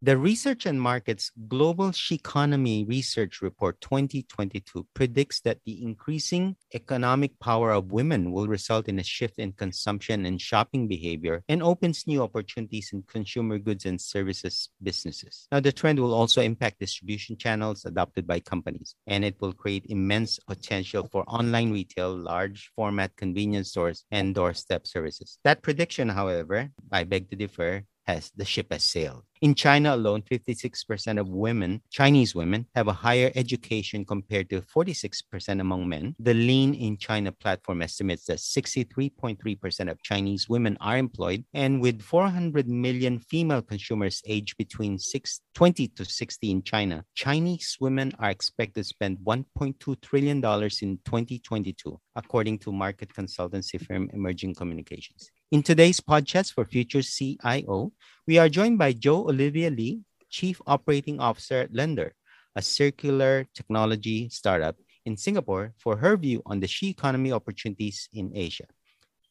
The Research and Markets Global Economy Research Report 2022 predicts that the increasing economic power of women will result in a shift in consumption and shopping behavior and opens new opportunities in consumer goods and services businesses. Now, the trend will also impact distribution channels adopted by companies, and it will create immense potential for online retail, large format convenience stores, and doorstep services. That prediction, however, I beg to differ, has the ship has sailed. In China alone, 56% of women, Chinese women, have a higher education compared to 46% among men. The Lean in China platform estimates that 63.3% of Chinese women are employed, and with 400 million female consumers aged between 6, 20 to 60 in China, Chinese women are expected to spend $1.2 trillion in 2022, according to market consultancy firm Emerging Communications. In today's podcast for Future CIO, we are joined by Joe Olivia Lee, Chief Operating Officer at Lendor, a circular technology startup in Singapore, for her view on the she economy opportunities in Asia.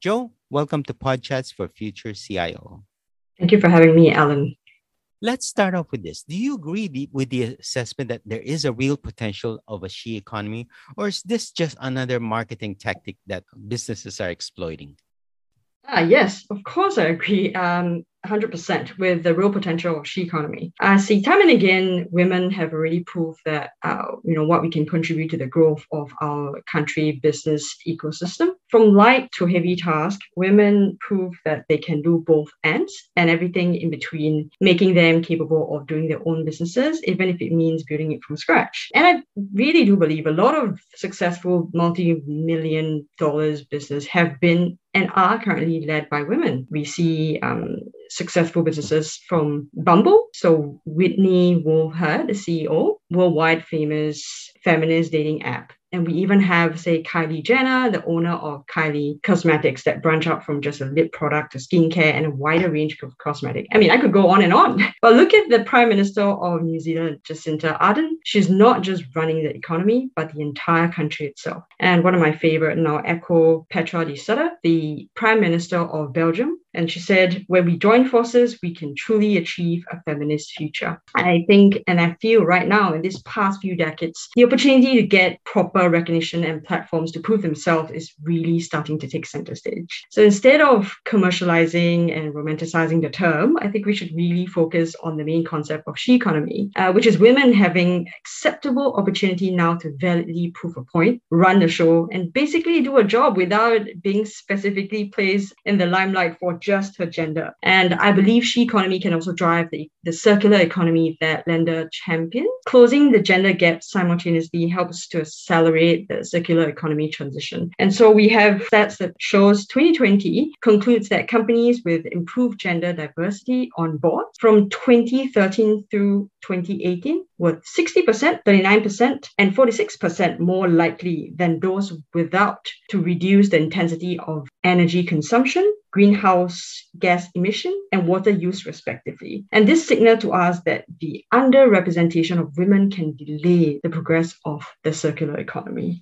Joe, welcome to Podchats for Future CIO. Thank you for having me, Alan. Let's start off with this. Do you agree with the assessment that there is a real potential of a she economy, or is this just another marketing tactic that businesses are exploiting? Ah, yes, of course, I agree. Um, 100% with the real potential of she economy. I see time and again, women have already proved that, uh, you know, what we can contribute to the growth of our country business ecosystem. From light to heavy task, women prove that they can do both ends and everything in between, making them capable of doing their own businesses, even if it means building it from scratch. And I really do believe a lot of successful multi-million dollars business have been and are currently led by women. We see um, successful businesses from Bumble. So Whitney Wolfe Herd, the CEO, worldwide famous feminist dating app. And we even have, say, Kylie Jenner, the owner of Kylie Cosmetics, that branch out from just a lip product to skincare and a wider range of cosmetic. I mean, I could go on and on. But look at the Prime Minister of New Zealand, Jacinda Ardern. She's not just running the economy, but the entire country itself. And one of my favorite now, echo Petra de Sutter, the Prime Minister of Belgium, and she said, when we join forces, we can truly achieve a feminist future. I think, and I feel right now in this past few decades, the opportunity to get proper recognition and platforms to prove themselves is really starting to take center stage. So instead of commercializing and romanticizing the term, I think we should really focus on the main concept of she economy, uh, which is women having acceptable opportunity now to validly prove a point, run the show, and basically do a job without being specifically placed in the limelight for just her gender. And I believe she economy can also drive the, the circular economy that Lendor champions. Closing the gender gap simultaneously helps to accelerate the circular economy transition. And so we have stats that shows 2020 concludes that companies with improved gender diversity on board from 2013 through 2018 were 60%, 39%, and 46% more likely than those without to reduce the intensity of energy consumption, greenhouse gas emission, and water use, respectively. And this signal to us that the underrepresentation of women can delay the progress of the circular economy.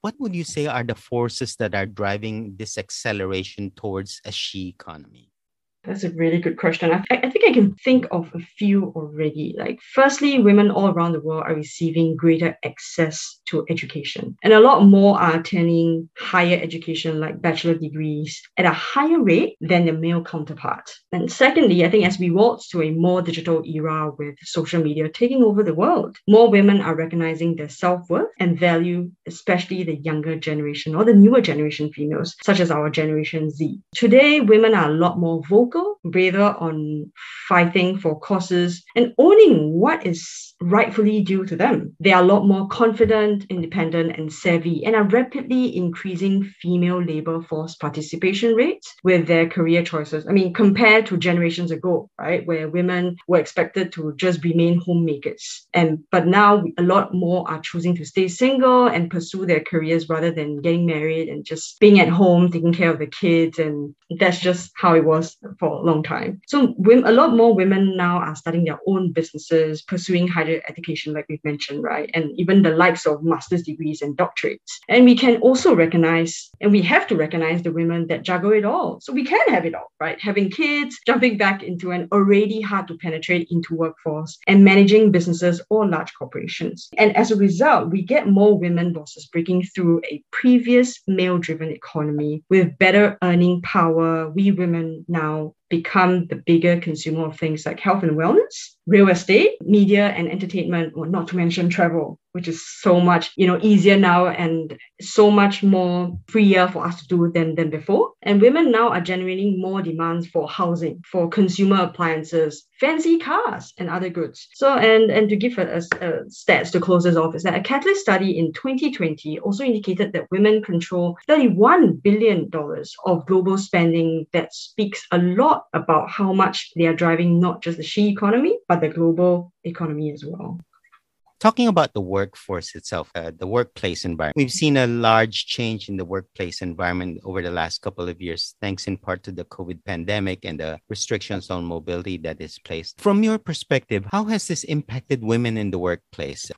What would you say are the forces that are driving this acceleration towards a she economy? That's a really good question. I, I think I can think of a few already. Like, firstly, women all around the world are receiving greater access to education, and a lot more are attaining higher education, like bachelor degrees, at a higher rate than their male counterpart. And secondly, I think as we walk to a more digital era with social media taking over the world, more women are recognizing their self worth and value, especially the younger generation or the newer generation females, such as our Generation Z. Today, women are a lot more vocal vocal, braver on fighting for causes and owning what is rightfully due to them. They are a lot more confident, independent, and savvy, and are rapidly increasing female labor force participation rates with their career choices. I mean, compared to generations ago, right, where women were expected to just remain homemakers. And but now a lot more are choosing to stay single and pursue their careers rather than getting married and just being at home, taking care of the kids and That's just how it was for a long time. So a lot more women now are starting their own businesses, pursuing higher education, like we've mentioned, right? And even the likes of master's degrees and doctorates. And we can also recognize, and we have to recognize the women that juggle it all. So we can have it all, right? Having kids, jumping back into an already hard to penetrate into workforce, and managing businesses or large corporations. And as a result, we get more women bosses breaking through a previous male driven economy with better earning power. We women now become the bigger consumer of things like health and wellness, real estate, media and entertainment, or not to mention travel, which is so much, you know, easier now and so much more freer for us to do than, than before. And women now are generating more demands for housing, for consumer appliances, fancy cars, and other goods. So, and, and to give a stats to close this off, is that a Catalyst study in 2020 also indicated that women control $31 billion of global spending that speaks a lot about how much they are driving not just the she economy, but the global economy as well. Talking about the workforce itself, uh, the workplace environment, we've seen a large change in the workplace environment over the last couple of years, thanks in part to the COVID pandemic and the restrictions on mobility that is placed. From your perspective, how has this impacted women in the workplace?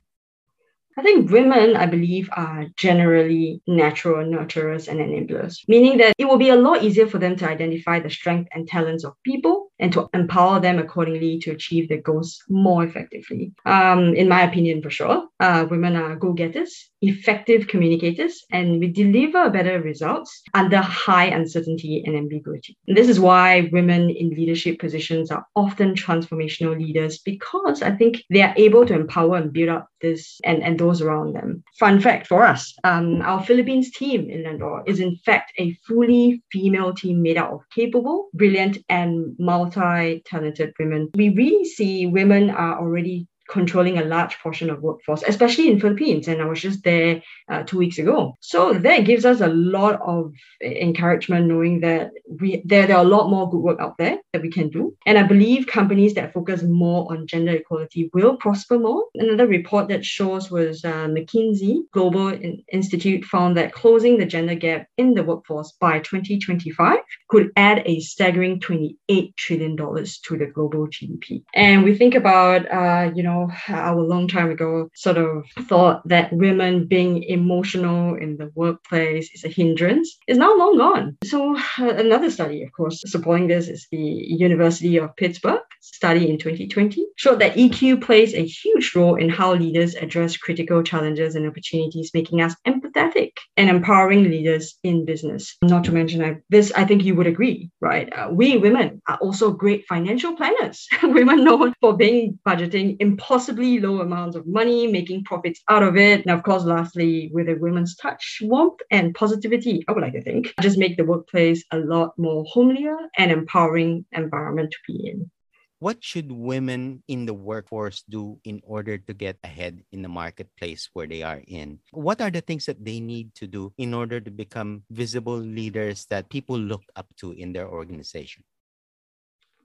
I think women, I believe, are generally natural nurturers and enablers, meaning that it will be a lot easier for them to identify the strength and talents of people and to empower them accordingly to achieve their goals more effectively. Um, in my opinion, for sure, uh, women are go getters, effective communicators, and we deliver better results under high uncertainty and ambiguity. And this is why women in leadership positions are often transformational leaders because I think they are able to empower and build up this and, and around them. Fun fact for us um, our Philippines team in Lendor is in fact a fully female team made up of capable, brilliant, and multi talented women. We really see women are already controlling a large portion of workforce, especially in Philippines. And I was just there uh, two weeks ago. So that gives us a lot of encouragement knowing that we there, there are a lot more good work out there that we can do. And I believe companies that focus more on gender equality will prosper more. Another report that shows was uh, McKinsey Global Institute found that closing the gender gap in the workforce by 2025 could add a staggering $28 trillion to the global GDP. And we think about, uh, you know, know, our long time ago sort of thought that women being emotional in the workplace is a hindrance is now long gone. So uh, another study, of course, supporting this is the University of Pittsburgh study in 2020 showed that EQ plays a huge role in how leaders address critical challenges and opportunities, making us empathetic and empowering leaders in business. Not to mention uh, this, I think you would agree, right? Uh, we women are also great financial planners. women known for being budgeting important possibly low amounts of money, making profits out of it. And of course, lastly, with a women's touch, warmth, and positivity, I would like to think, just make the workplace a lot more homelier and empowering environment to be in. What should women in the workforce do in order to get ahead in the marketplace where they are in? What are the things that they need to do in order to become visible leaders that people look up to in their organization?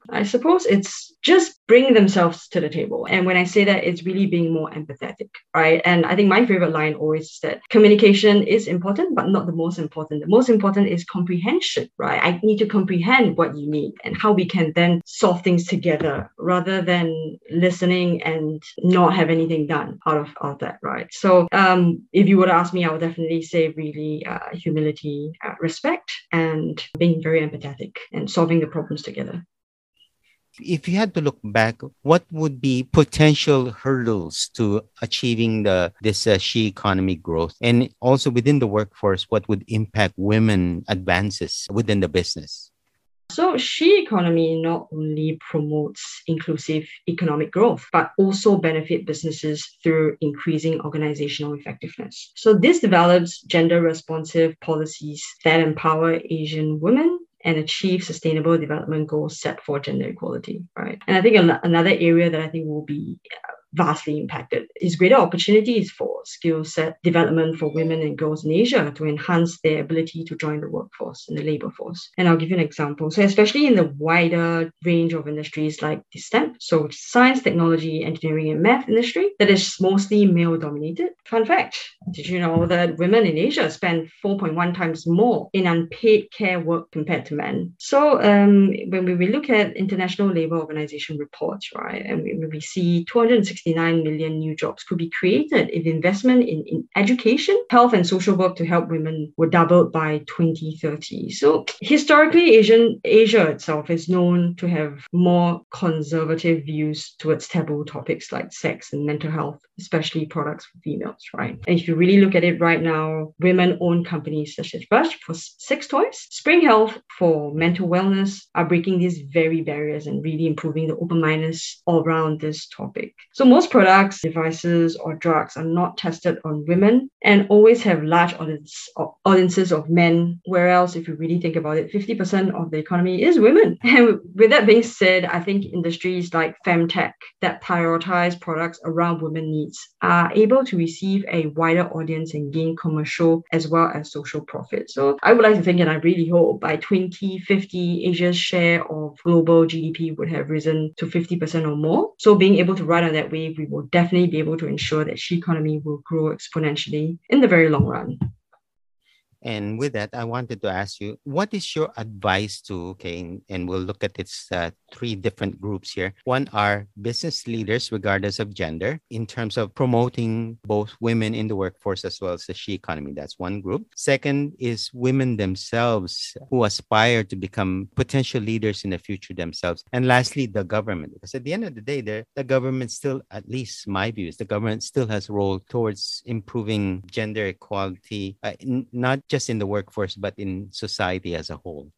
I suppose it's just bringing themselves to the table. And when I say that, it's really being more empathetic, right? And I think my favorite line always is that communication is important, but not the most important. The most important is comprehension, right? I need to comprehend what you need and how we can then solve things together rather than listening and not have anything done out of, out of that, right? So um, if you were to ask me, I would definitely say really uh, humility, uh, respect, and being very empathetic and solving the problems together if you had to look back, what would be potential hurdles to achieving the this uh, she economy growth, and also within the workforce, what would impact women advances within the business? So, she economy not only promotes inclusive economic growth, but also benefit businesses through increasing organizational effectiveness. So, this develops gender responsive policies that empower Asian women and achieve sustainable development goals set for gender equality, right? And I think another area that I think will be vastly impacted. Is greater opportunities for skill set development for women and girls in Asia to enhance their ability to join the workforce and the labor force. And I'll give you an example. So, especially in the wider range of industries like the STEM, so science, technology, engineering, and math industry, that is mostly male dominated. Fun fact did you know that women in Asia spend 4.1 times more in unpaid care work compared to men? So, um, when we look at International Labour Organization reports, right, and we, we see 269 million new jobs could be created if investment in, in education, health, and social work to help women were doubled by 2030. So historically, Asian Asia itself is known to have more conservative views towards taboo topics like sex and mental health, especially products for females, right? And if you really look at it right now, women-owned companies such as Brush for sex toys, Spring Health for mental wellness are breaking these very barriers and really improving the open-mindedness all around this topic. So most products, devices, or drugs are not tested on women and always have large audience, audiences of men. Whereas if you really think about it, 50% of the economy is women. And with that being said, I think industries like femtech that prioritize products around women needs are able to receive a wider audience and gain commercial as well as social profit. So I would like to think and I really hope by 2050, Asia's share of global GDP would have risen to 50% or more. So being able to ride on that wave, we will definitely be able to ensure that she economy will grow exponentially in the very long run. And with that, I wanted to ask you, what is your advice to, okay, and we'll look at its uh, three different groups here. One are business leaders, regardless of gender, in terms of promoting both women in the workforce as well as the she economy. That's one group. Second is women themselves who aspire to become potential leaders in the future themselves. And lastly, the government, because at the end of the day, there the government still, at least my view is, the government still has a role towards improving gender equality, uh, not just in the workforce, but in society as a whole.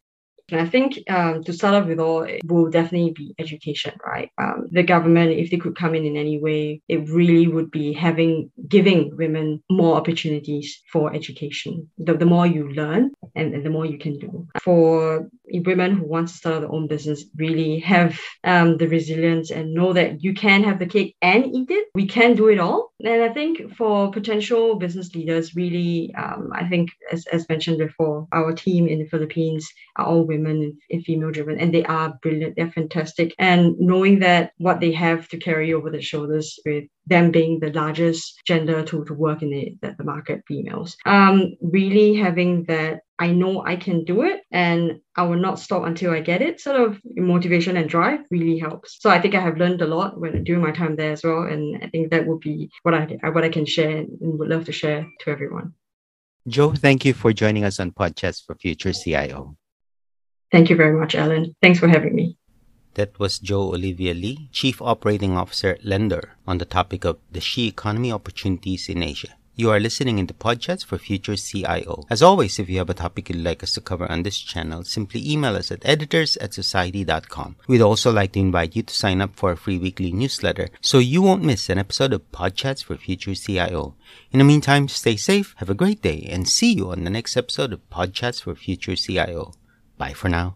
And I think um, to start off with all, it will definitely be education, right? Um, the government, if they could come in in any way, it really would be having, giving women more opportunities for education. The, the more you learn and, and the more you can do. For women who want to start their own business, really have um, the resilience and know that you can have the cake and eat it. We can do it all. And I think for potential business leaders, really, um, I think as, as mentioned before, our team in the Philippines are all women and female driven, and they are brilliant. They're fantastic. And knowing that what they have to carry over their shoulders with them being the largest gender to, to work in the, the market, females, um, really having that I know I can do it and I will not stop until I get it. Sort of motivation and drive really helps. So I think I have learned a lot when during my time there as well, and I think that would be what I what I can share and would love to share to everyone. Joe, thank you for joining us on Podchats for Future CIO. Thank you very much, Alan. Thanks for having me. That was Joe Olivia Lee, Chief Operating Officer at Lendor, on the topic of the she economy opportunities in Asia. You are listening in the podcast for Future CIO. As always, if you have a topic you'd like us to cover on this channel, simply email us at editors at society.com. We'd also like to invite you to sign up for a free weekly newsletter so you won't miss an episode of Podchats for Future CIO. In the meantime, stay safe, have a great day, and see you on the next episode of Podchats for Future CIO. Bye for now.